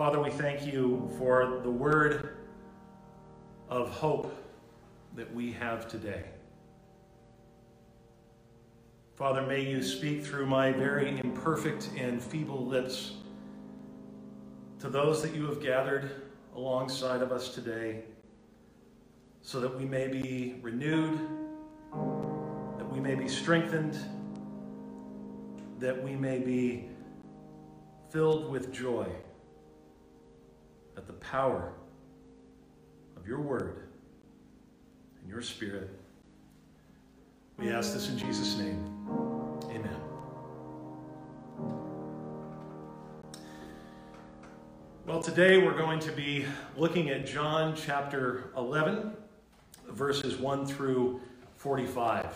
Father, we thank you for the word of hope that we have today. Father, may you speak through my very imperfect and feeble lips to those that you have gathered alongside of us today so that we may be renewed, that we may be strengthened, that we may be filled with joy at the power of your word and your spirit. We ask this in Jesus' name. Amen. Well, today we're going to be looking at John chapter 11, verses 1 through 45.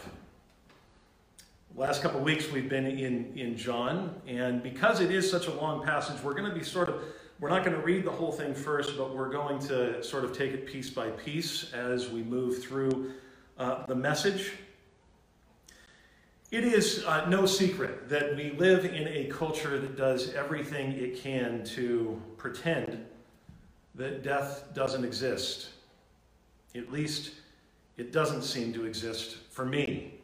Last couple weeks we've been in, in John, and because it is such a long passage, we're going to be sort of, we're not going to read the whole thing first, but we're going to sort of take it piece by piece as we move through uh, the message. It is uh, no secret that we live in a culture that does everything it can to pretend that death doesn't exist. At least it doesn't seem to exist for me.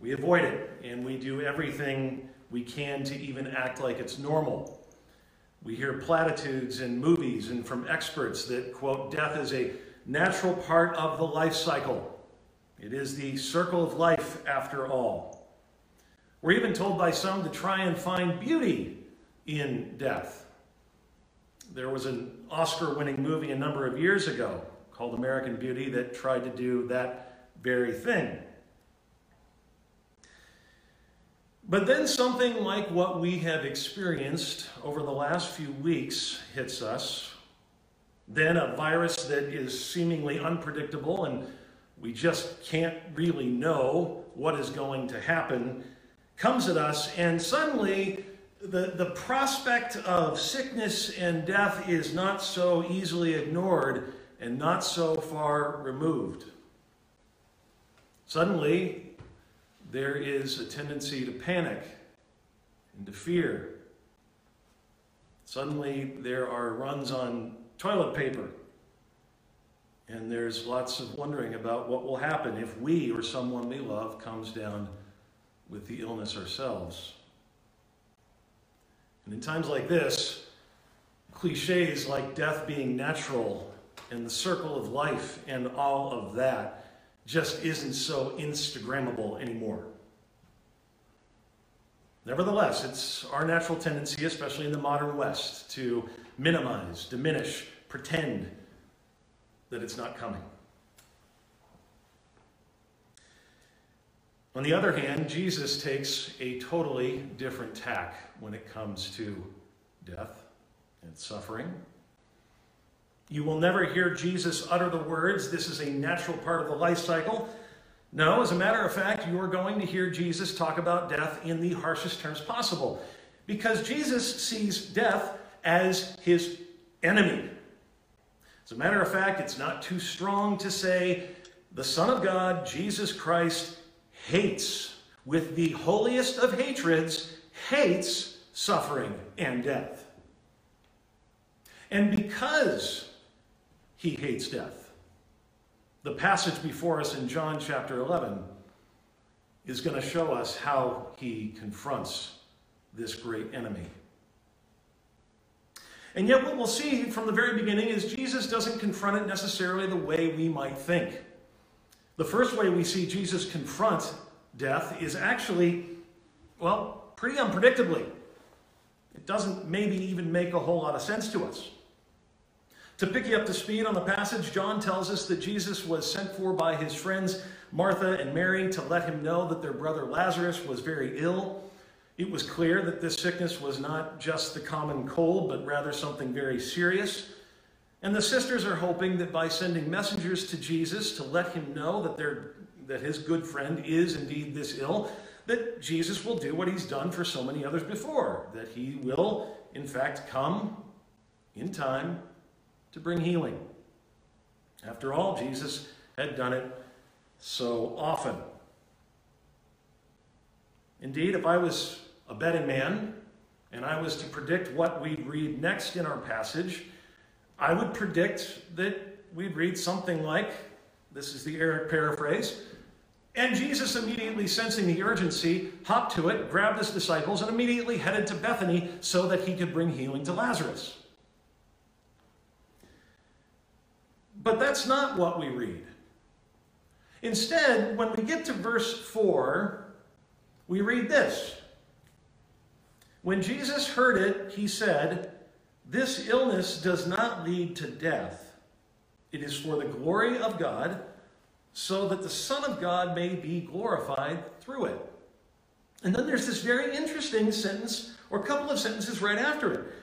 We avoid it and we do everything we can to even act like it's normal. We hear platitudes in movies and from experts that, quote, death is a natural part of the life cycle. It is the circle of life, after all. We're even told by some to try and find beauty in death. There was an Oscar winning movie a number of years ago called American Beauty that tried to do that very thing. But then something like what we have experienced over the last few weeks hits us. Then a virus that is seemingly unpredictable and we just can't really know what is going to happen, comes at us, and suddenly the, the prospect of sickness and death is not so easily ignored and not so far removed. Suddenly, there is a tendency to panic and to fear. Suddenly, there are runs on toilet paper and there's lots of wondering about what will happen if we or someone we love comes down with the illness ourselves. And in times like this, cliches like death being natural and the circle of life and all of that just isn't so Instagrammable anymore. Nevertheless, it's our natural tendency, especially in the modern West, to minimize, diminish, pretend, that it's not coming. On the other hand, Jesus takes a totally different tack when it comes to death and suffering. You will never hear Jesus utter the words, This is a natural part of the life cycle. No, as a matter of fact, you are going to hear Jesus talk about death in the harshest terms possible because Jesus sees death as his enemy. As a matter of fact, it's not too strong to say the Son of God, Jesus Christ, hates, with the holiest of hatreds, hates suffering and death. And because he hates death, the passage before us in John chapter 11 is going to show us how he confronts this great enemy. And yet, what we'll see from the very beginning is Jesus doesn't confront it necessarily the way we might think. The first way we see Jesus confront death is actually, well, pretty unpredictably. It doesn't maybe even make a whole lot of sense to us. To pick you up to speed on the passage, John tells us that Jesus was sent for by his friends Martha and Mary to let him know that their brother Lazarus was very ill. It was clear that this sickness was not just the common cold, but rather something very serious. And the sisters are hoping that by sending messengers to Jesus to let him know that, that his good friend is indeed this ill, that Jesus will do what he's done for so many others before, that he will, in fact, come in time to bring healing. After all, Jesus had done it so often. Indeed, if I was a betting man, and I was to predict what we'd read next in our passage, I would predict that we'd read something like this is the Erick paraphrase. And Jesus, immediately sensing the urgency, hopped to it, grabbed his disciples, and immediately headed to Bethany so that he could bring healing to Lazarus. But that's not what we read. Instead, when we get to verse 4, we read this. When Jesus heard it, he said, This illness does not lead to death. It is for the glory of God, so that the Son of God may be glorified through it. And then there's this very interesting sentence, or couple of sentences right after it.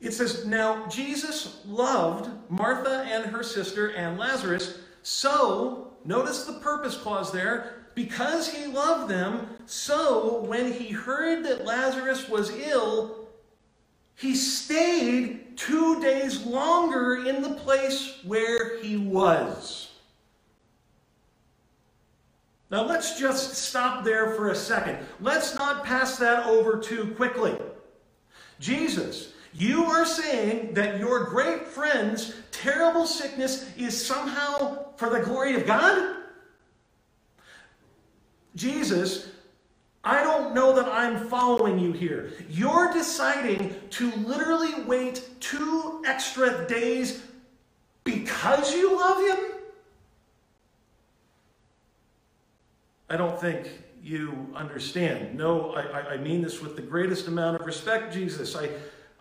It says, Now Jesus loved Martha and her sister and Lazarus, so, notice the purpose clause there, because he loved them, so when he heard that Lazarus was ill, he stayed two days longer in the place where he was. Now let's just stop there for a second. Let's not pass that over too quickly. Jesus, you are saying that your great friend's terrible sickness is somehow for the glory of God? Jesus, I don't know that I'm following you here. You're deciding to literally wait two extra days because you love him? I don't think you understand. No, I, I mean this with the greatest amount of respect, Jesus. I,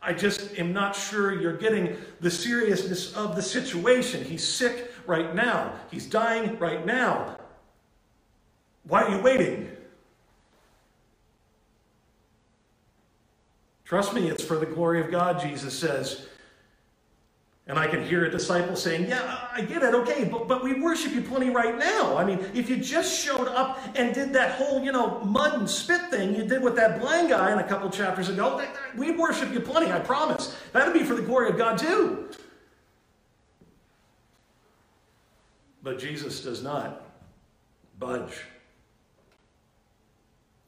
I just am not sure you're getting the seriousness of the situation. He's sick right now, he's dying right now. Why are you waiting? Trust me, it's for the glory of God, Jesus says. And I can hear a disciple saying, Yeah, I get it, okay, but, but we worship you plenty right now. I mean, if you just showed up and did that whole, you know, mud and spit thing you did with that blind guy in a couple chapters ago, we'd worship you plenty, I promise. That'd be for the glory of God too. But Jesus does not budge.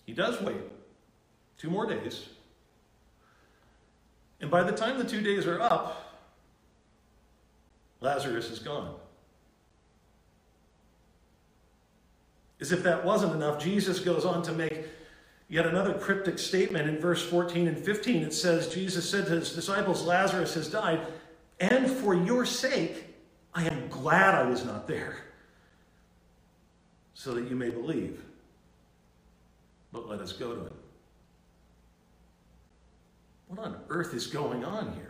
He does wait two more days. And by the time the two days are up, Lazarus is gone. As if that wasn't enough, Jesus goes on to make yet another cryptic statement in verse 14 and 15. It says, Jesus said to his disciples, Lazarus has died, and for your sake, I am glad I was not there, so that you may believe. But let us go to him. What on earth is going on here?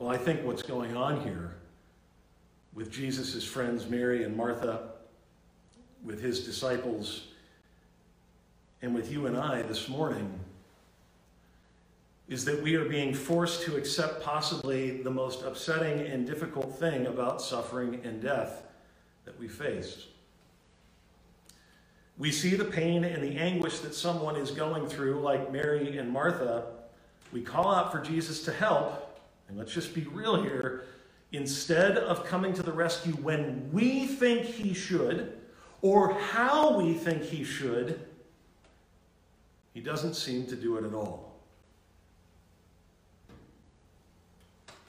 Well, I think what's going on here with Jesus' friends, Mary and Martha, with his disciples, and with you and I this morning, is that we are being forced to accept possibly the most upsetting and difficult thing about suffering and death that we face. We see the pain and the anguish that someone is going through, like Mary and Martha. We call out for Jesus to help, and let's just be real here. Instead of coming to the rescue when we think he should, or how we think he should, he doesn't seem to do it at all.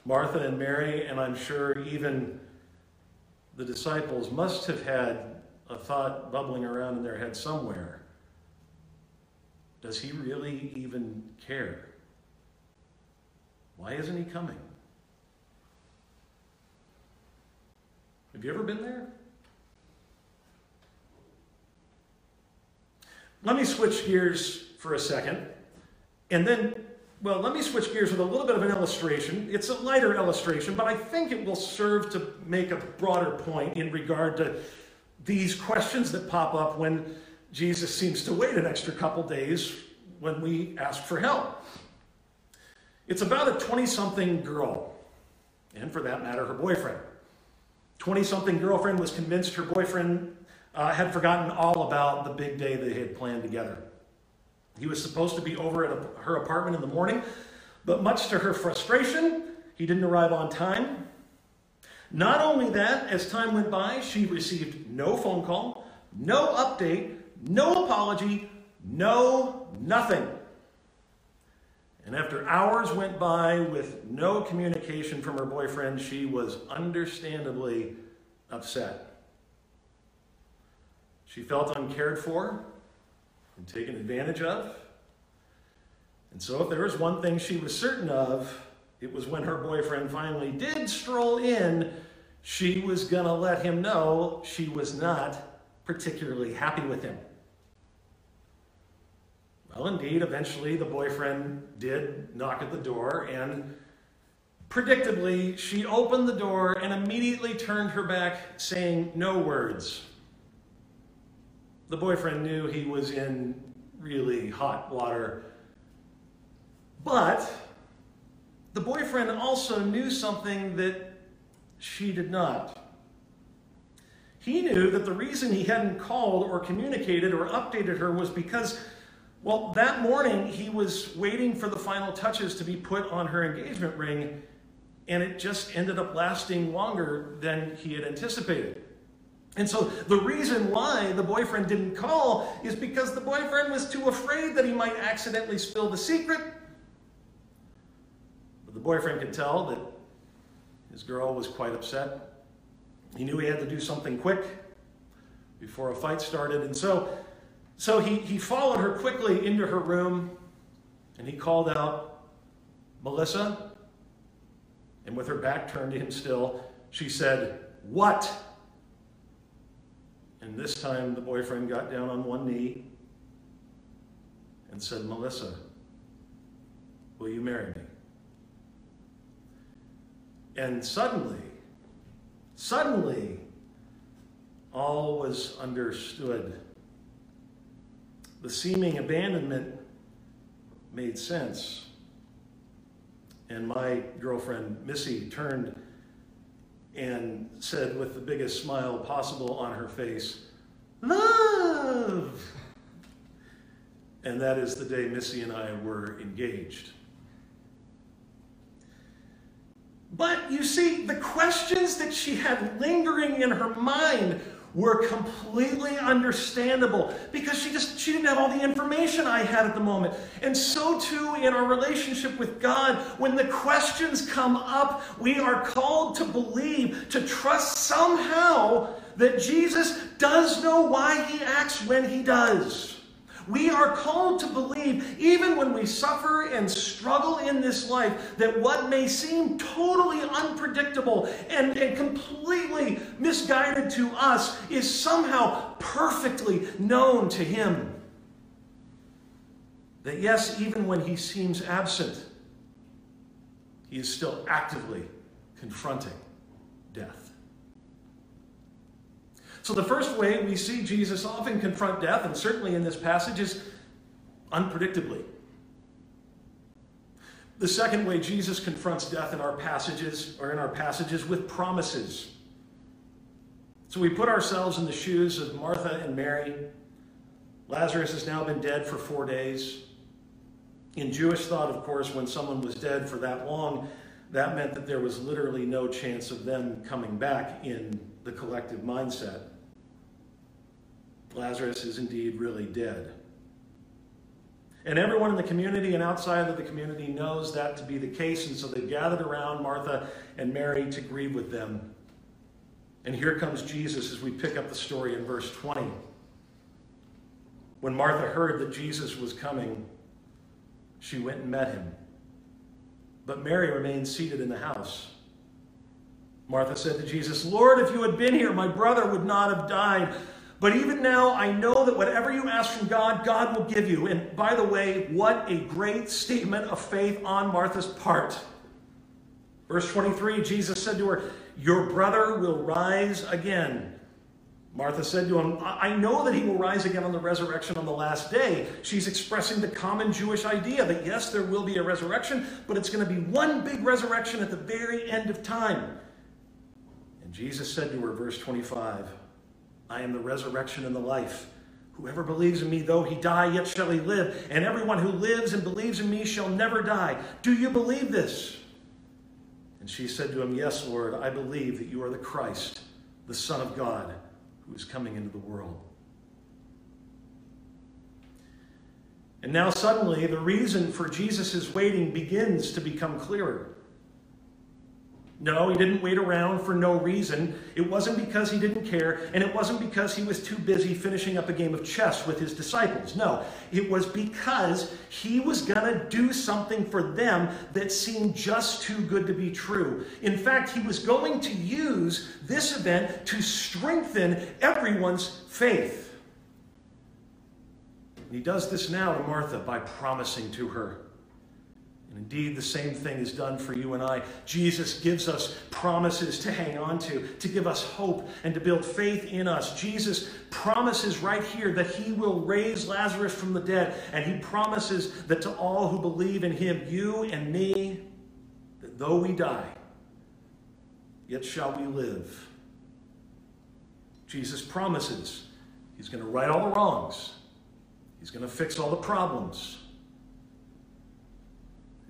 Martha and Mary, and I'm sure even the disciples, must have had a thought bubbling around in their head somewhere. Does he really even care? Why isn't he coming? Have you ever been there? Let me switch gears for a second. And then, well, let me switch gears with a little bit of an illustration. It's a lighter illustration, but I think it will serve to make a broader point in regard to these questions that pop up when Jesus seems to wait an extra couple days when we ask for help. It's about a 20 something girl, and for that matter, her boyfriend. 20 something girlfriend was convinced her boyfriend uh, had forgotten all about the big day they had planned together. He was supposed to be over at a, her apartment in the morning, but much to her frustration, he didn't arrive on time. Not only that, as time went by, she received no phone call, no update, no apology, No, nothing. And after hours went by with no communication from her boyfriend, she was understandably upset. She felt uncared for and taken advantage of. And so, if there was one thing she was certain of, it was when her boyfriend finally did stroll in, she was going to let him know she was not particularly happy with him. Well, indeed, eventually the boyfriend did knock at the door, and predictably, she opened the door and immediately turned her back, saying no words. The boyfriend knew he was in really hot water. But the boyfriend also knew something that she did not. He knew that the reason he hadn't called or communicated or updated her was because well, that morning he was waiting for the final touches to be put on her engagement ring, and it just ended up lasting longer than he had anticipated. And so the reason why the boyfriend didn't call is because the boyfriend was too afraid that he might accidentally spill the secret. But the boyfriend could tell that his girl was quite upset. He knew he had to do something quick before a fight started. And so so he, he followed her quickly into her room and he called out, Melissa. And with her back turned to him still, she said, What? And this time the boyfriend got down on one knee and said, Melissa, will you marry me? And suddenly, suddenly, all was understood the seeming abandonment made sense. And my girlfriend, Missy, turned and said with the biggest smile possible on her face, Love! And that is the day Missy and I were engaged. But you see, the questions that she had lingering in her mind were completely understandable because she just she didn't have all the information I had at the moment. And so too in our relationship with God, when the questions come up, we are called to believe, to trust somehow that Jesus does know why he acts when he does. We are called to believe, even when we suffer and struggle in this life, that what may seem totally unpredictable and, and completely misguided to us is somehow perfectly known to Him. That yes, even when He seems absent, He is still actively confronting death. So, the first way we see Jesus often confront death, and certainly in this passage, is unpredictably. The second way Jesus confronts death in our passages or in our passages with promises. So we put ourselves in the shoes of Martha and Mary. Lazarus has now been dead for four days. In Jewish thought, of course, when someone was dead for that long, that meant that there was literally no chance of them coming back in the collective mindset. Lazarus is indeed really dead. And everyone in the community and outside of the community knows that to be the case, and so they gathered around Martha and Mary to grieve with them. And here comes Jesus as we pick up the story in verse 20. When Martha heard that Jesus was coming, she went and met him. But Mary remained seated in the house. Martha said to Jesus, Lord, if you had been here, my brother would not have died. But even now, I know that whatever you ask from God, God will give you. And by the way, what a great statement of faith on Martha's part. Verse 23 Jesus said to her, Your brother will rise again. Martha said to him, I know that he will rise again on the resurrection on the last day. She's expressing the common Jewish idea that yes, there will be a resurrection, but it's going to be one big resurrection at the very end of time. And Jesus said to her, verse 25, I am the resurrection and the life. Whoever believes in me, though he die, yet shall he live. And everyone who lives and believes in me shall never die. Do you believe this? And she said to him, Yes, Lord, I believe that you are the Christ, the Son of God, who is coming into the world. And now suddenly the reason for Jesus' waiting begins to become clearer. No, he didn't wait around for no reason. It wasn't because he didn't care, and it wasn't because he was too busy finishing up a game of chess with his disciples. No, it was because he was going to do something for them that seemed just too good to be true. In fact, he was going to use this event to strengthen everyone's faith. He does this now to Martha by promising to her and indeed, the same thing is done for you and I. Jesus gives us promises to hang on to, to give us hope, and to build faith in us. Jesus promises right here that he will raise Lazarus from the dead, and he promises that to all who believe in him, you and me, that though we die, yet shall we live. Jesus promises he's going to right all the wrongs, he's going to fix all the problems.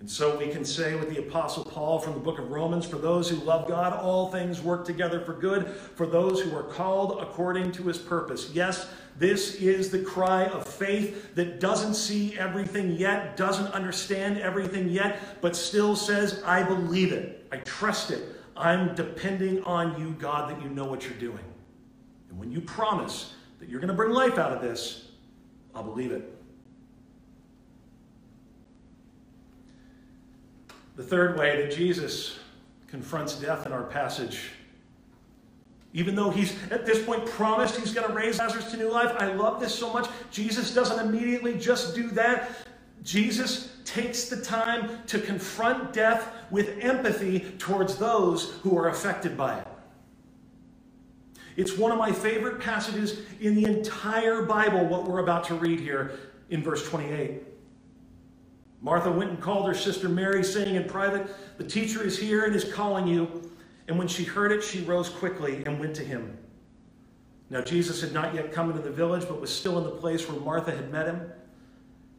And so we can say with the Apostle Paul from the book of Romans for those who love God, all things work together for good, for those who are called according to his purpose. Yes, this is the cry of faith that doesn't see everything yet, doesn't understand everything yet, but still says, I believe it. I trust it. I'm depending on you, God, that you know what you're doing. And when you promise that you're going to bring life out of this, I'll believe it. The third way that Jesus confronts death in our passage, even though he's at this point promised he's going to raise Lazarus to new life, I love this so much. Jesus doesn't immediately just do that. Jesus takes the time to confront death with empathy towards those who are affected by it. It's one of my favorite passages in the entire Bible, what we're about to read here in verse 28. Martha went and called her sister Mary, saying in private, The teacher is here and is calling you. And when she heard it, she rose quickly and went to him. Now, Jesus had not yet come into the village, but was still in the place where Martha had met him.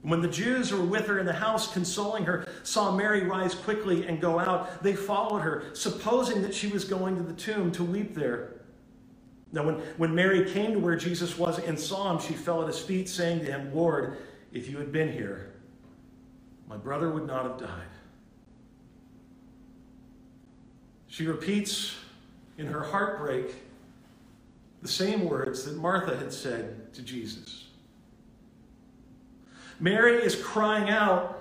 And when the Jews who were with her in the house, consoling her, saw Mary rise quickly and go out, they followed her, supposing that she was going to the tomb to weep there. Now, when, when Mary came to where Jesus was and saw him, she fell at his feet, saying to him, Lord, if you had been here, my brother would not have died. She repeats in her heartbreak the same words that Martha had said to Jesus. Mary is crying out,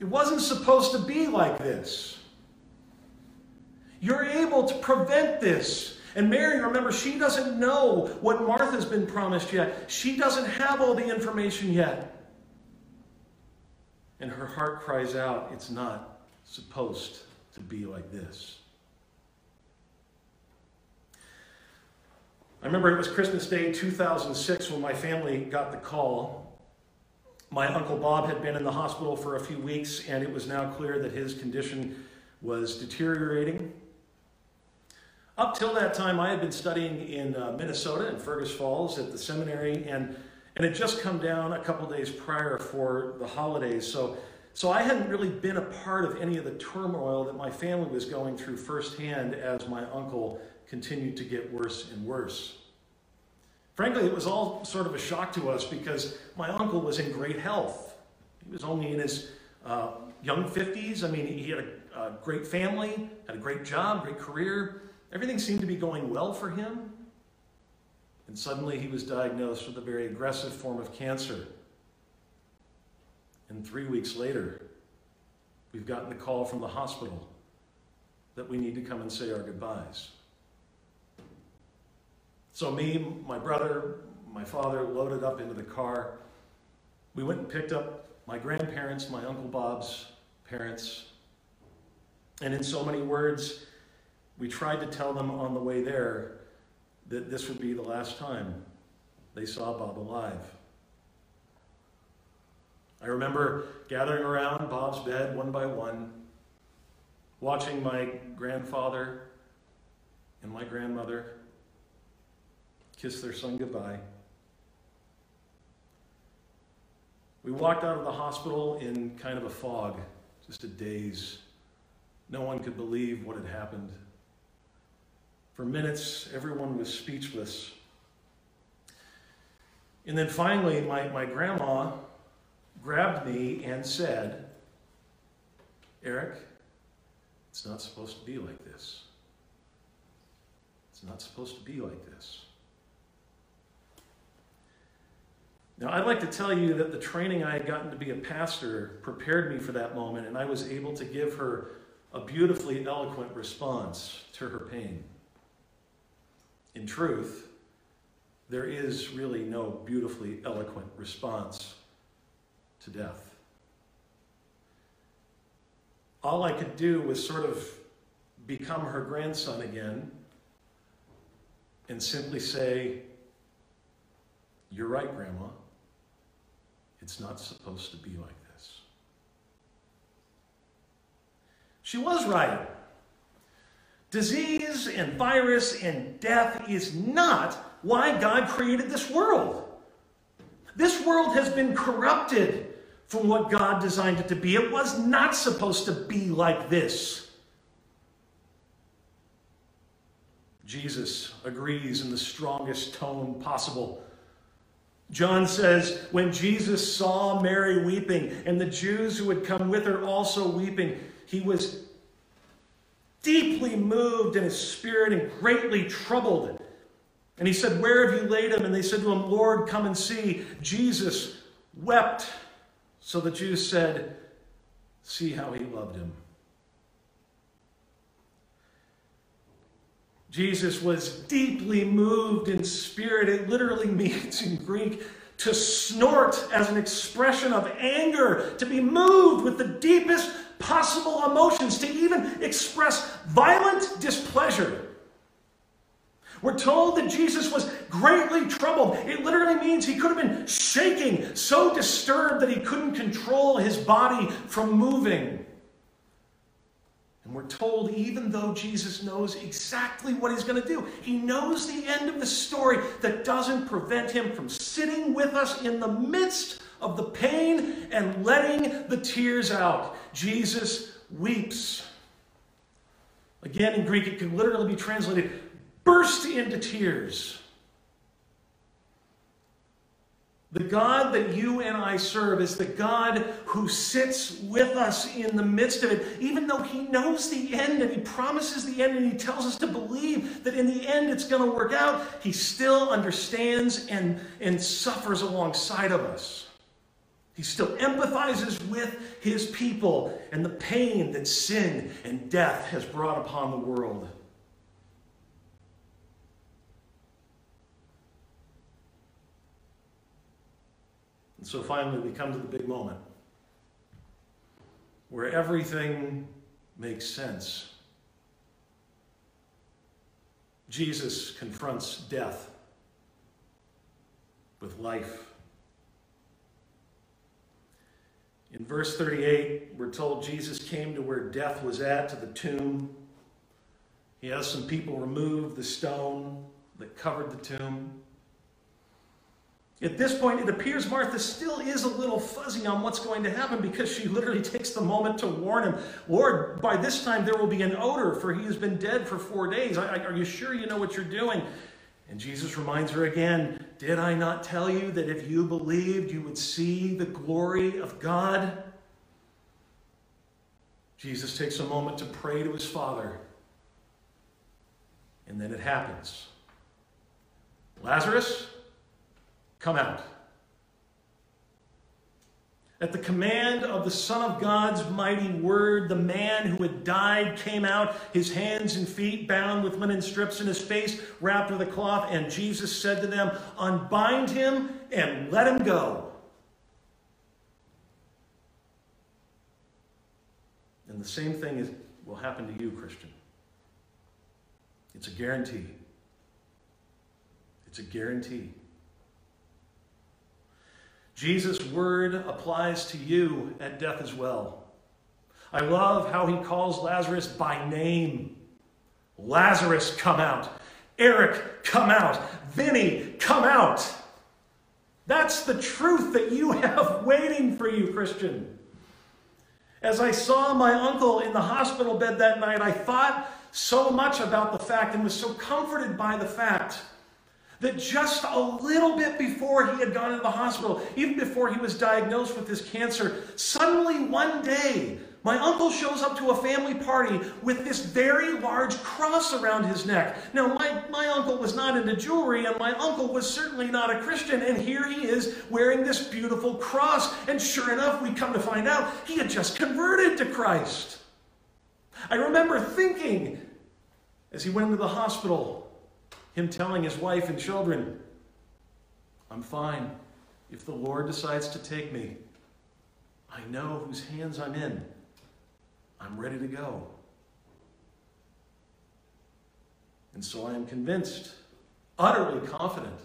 It wasn't supposed to be like this. You're able to prevent this. And Mary, remember, she doesn't know what Martha's been promised yet. She doesn't have all the information yet. And her heart cries out, It's not supposed to be like this. I remember it was Christmas Day 2006 when my family got the call. My Uncle Bob had been in the hospital for a few weeks, and it was now clear that his condition was deteriorating. Up till that time, I had been studying in uh, Minnesota, in Fergus Falls, at the seminary, and and had just come down a couple days prior for the holidays. So, so I hadn't really been a part of any of the turmoil that my family was going through firsthand as my uncle continued to get worse and worse. Frankly, it was all sort of a shock to us because my uncle was in great health. He was only in his uh, young 50s. I mean, he had a, a great family, had a great job, great career. Everything seemed to be going well for him. And suddenly he was diagnosed with a very aggressive form of cancer. And three weeks later, we've gotten the call from the hospital that we need to come and say our goodbyes. So, me, my brother, my father loaded up into the car. We went and picked up my grandparents, my Uncle Bob's parents. And in so many words, we tried to tell them on the way there that this would be the last time they saw Bob alive. I remember gathering around Bob's bed one by one, watching my grandfather and my grandmother kiss their son goodbye. We walked out of the hospital in kind of a fog, just a daze. No one could believe what had happened. For minutes, everyone was speechless. And then finally, my, my grandma grabbed me and said, Erick, it's not supposed to be like this. It's not supposed to be like this. Now, I'd like to tell you that the training I had gotten to be a pastor prepared me for that moment, and I was able to give her a beautifully eloquent response to her pain. In truth, there is really no beautifully eloquent response to death. All I could do was sort of become her grandson again and simply say, You're right, Grandma. It's not supposed to be like this. She was right. Disease and virus and death is not why God created this world. This world has been corrupted from what God designed it to be. It was not supposed to be like this. Jesus agrees in the strongest tone possible. John says, when Jesus saw Mary weeping and the Jews who had come with her also weeping, he was deeply moved in his spirit and greatly troubled. And he said, Where have you laid him? And they said to him, Lord, come and see. Jesus wept. So the Jews said, See how he loved him. Jesus was deeply moved in spirit. It literally means in Greek to snort as an expression of anger, to be moved with the deepest possible emotions, to even express violent displeasure. We're told that Jesus was greatly troubled. It literally means he could have been shaking, so disturbed that he couldn't control his body from moving. And we're told, even though Jesus knows exactly what he's going to do, he knows the end of the story that doesn't prevent him from sitting with us in the midst of the pain and letting the tears out. Jesus weeps. Again, in Greek, it can literally be translated burst into tears. The God that you and I serve is the God who sits with us in the midst of it, even though He knows the end and He promises the end and He tells us to believe that in the end it's going to work out. He still understands and, and suffers alongside of us. He still empathizes with His people and the pain that sin and death has brought upon the world. And so finally, we come to the big moment where everything makes sense. Jesus confronts death with life. In verse 38, we're told Jesus came to where death was at, to the tomb. He has some people remove the stone that covered the tomb. At this point, it appears Martha still is a little fuzzy on what's going to happen because she literally takes the moment to warn him Lord, by this time there will be an odor, for he has been dead for four days. Are you sure you know what you're doing? And Jesus reminds her again Did I not tell you that if you believed, you would see the glory of God? Jesus takes a moment to pray to his Father. And then it happens Lazarus, come out. At the command of the Son of God's mighty word, the man who had died came out, his hands and feet bound with linen strips, and his face wrapped with a cloth. And Jesus said to them, Unbind him and let him go. And the same thing is, will happen to you, Christian. It's a guarantee. It's a guarantee. Jesus' word applies to you at death as well. I love how he calls Lazarus by name. Lazarus, come out. Erick, come out. Vinny, come out. That's the truth that you have waiting for you, Christian. As I saw my uncle in the hospital bed that night, I thought so much about the fact and was so comforted by the fact that just a little bit before he had gone into the hospital, even before he was diagnosed with this cancer, suddenly one day, my uncle shows up to a family party with this very large cross around his neck. Now, my, my uncle was not into jewelry, and my uncle was certainly not a Christian, and here he is wearing this beautiful cross. And sure enough, we come to find out he had just converted to Christ. I remember thinking as he went into the hospital, him telling his wife and children, I'm fine. If the Lord decides to take me, I know whose hands I'm in. I'm ready to go. And so I am convinced, utterly confident,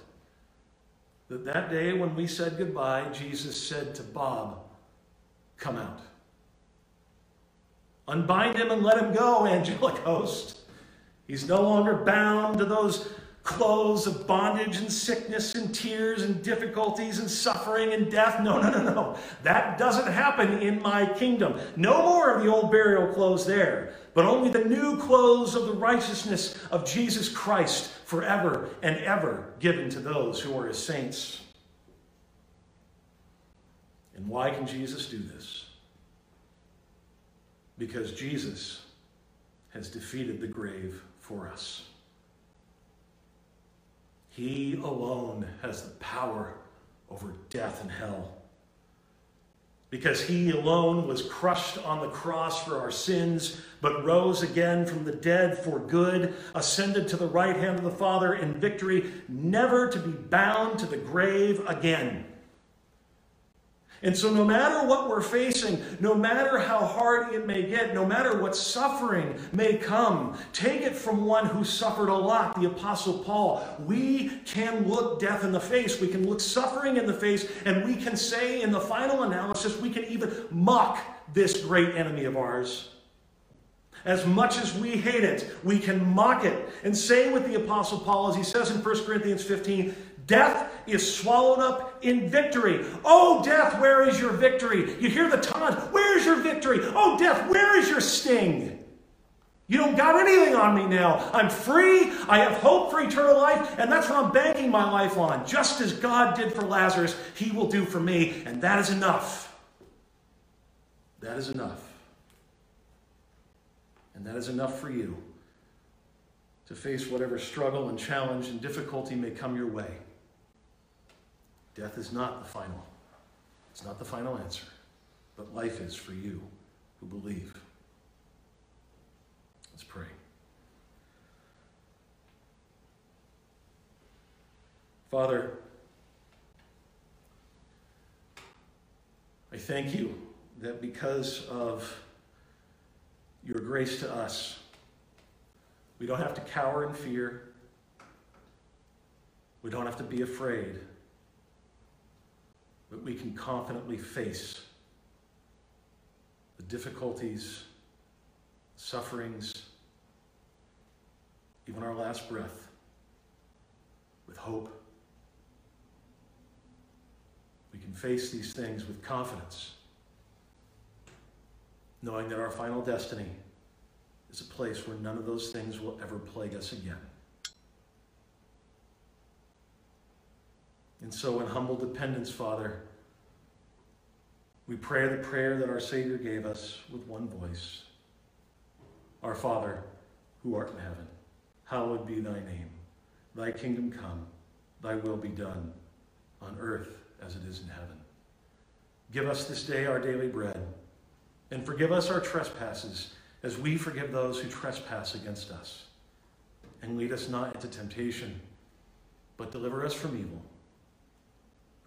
that that day when we said goodbye, Jesus said to Bob, Come out. Unbind him and let him go, angelic host. He's no longer bound to those clothes of bondage and sickness and tears and difficulties and suffering and death. No, no, no, no. That doesn't happen in my kingdom. No more of the old burial clothes there, but only the new clothes of the righteousness of Jesus Christ forever and ever given to those who are his saints. And why can Jesus do this? Because Jesus has defeated the grave for us. He alone has the power over death and hell. Because he alone was crushed on the cross for our sins, but rose again from the dead for good, ascended to the right hand of the Father in victory, never to be bound to the grave again. And so, no matter what we're facing, no matter how hard it may get, no matter what suffering may come, take it from one who suffered a lot, the Apostle Paul. We can look death in the face, we can look suffering in the face, and we can say in the final analysis, we can even mock this great enemy of ours. As much as we hate it, we can mock it and say with the Apostle Paul, as he says in 1 Corinthians 15, Death is swallowed up in victory. Oh, death, where is your victory? You hear the taunt. Where is your victory? Oh, death, where is your sting? You don't got anything on me now. I'm free. I have hope for eternal life, and that's what I'm banking my life on. Just as God did for Lazarus, He will do for me, and that is enough. That is enough. And that is enough for you to face whatever struggle and challenge and difficulty may come your way. Death is not the final. It's not the final answer, but life is for you who believe. Let's pray. Father, I thank you that because of your grace to us, we don't have to cower in fear. We don't have to be afraid but we can confidently face the difficulties, sufferings, even our last breath with hope. We can face these things with confidence, knowing that our final destiny is a place where none of those things will ever plague us again. And so, in humble dependence, Father, we pray the prayer that our Savior gave us with one voice Our Father, who art in heaven, hallowed be thy name. Thy kingdom come, thy will be done, on earth as it is in heaven. Give us this day our daily bread, and forgive us our trespasses as we forgive those who trespass against us. And lead us not into temptation, but deliver us from evil.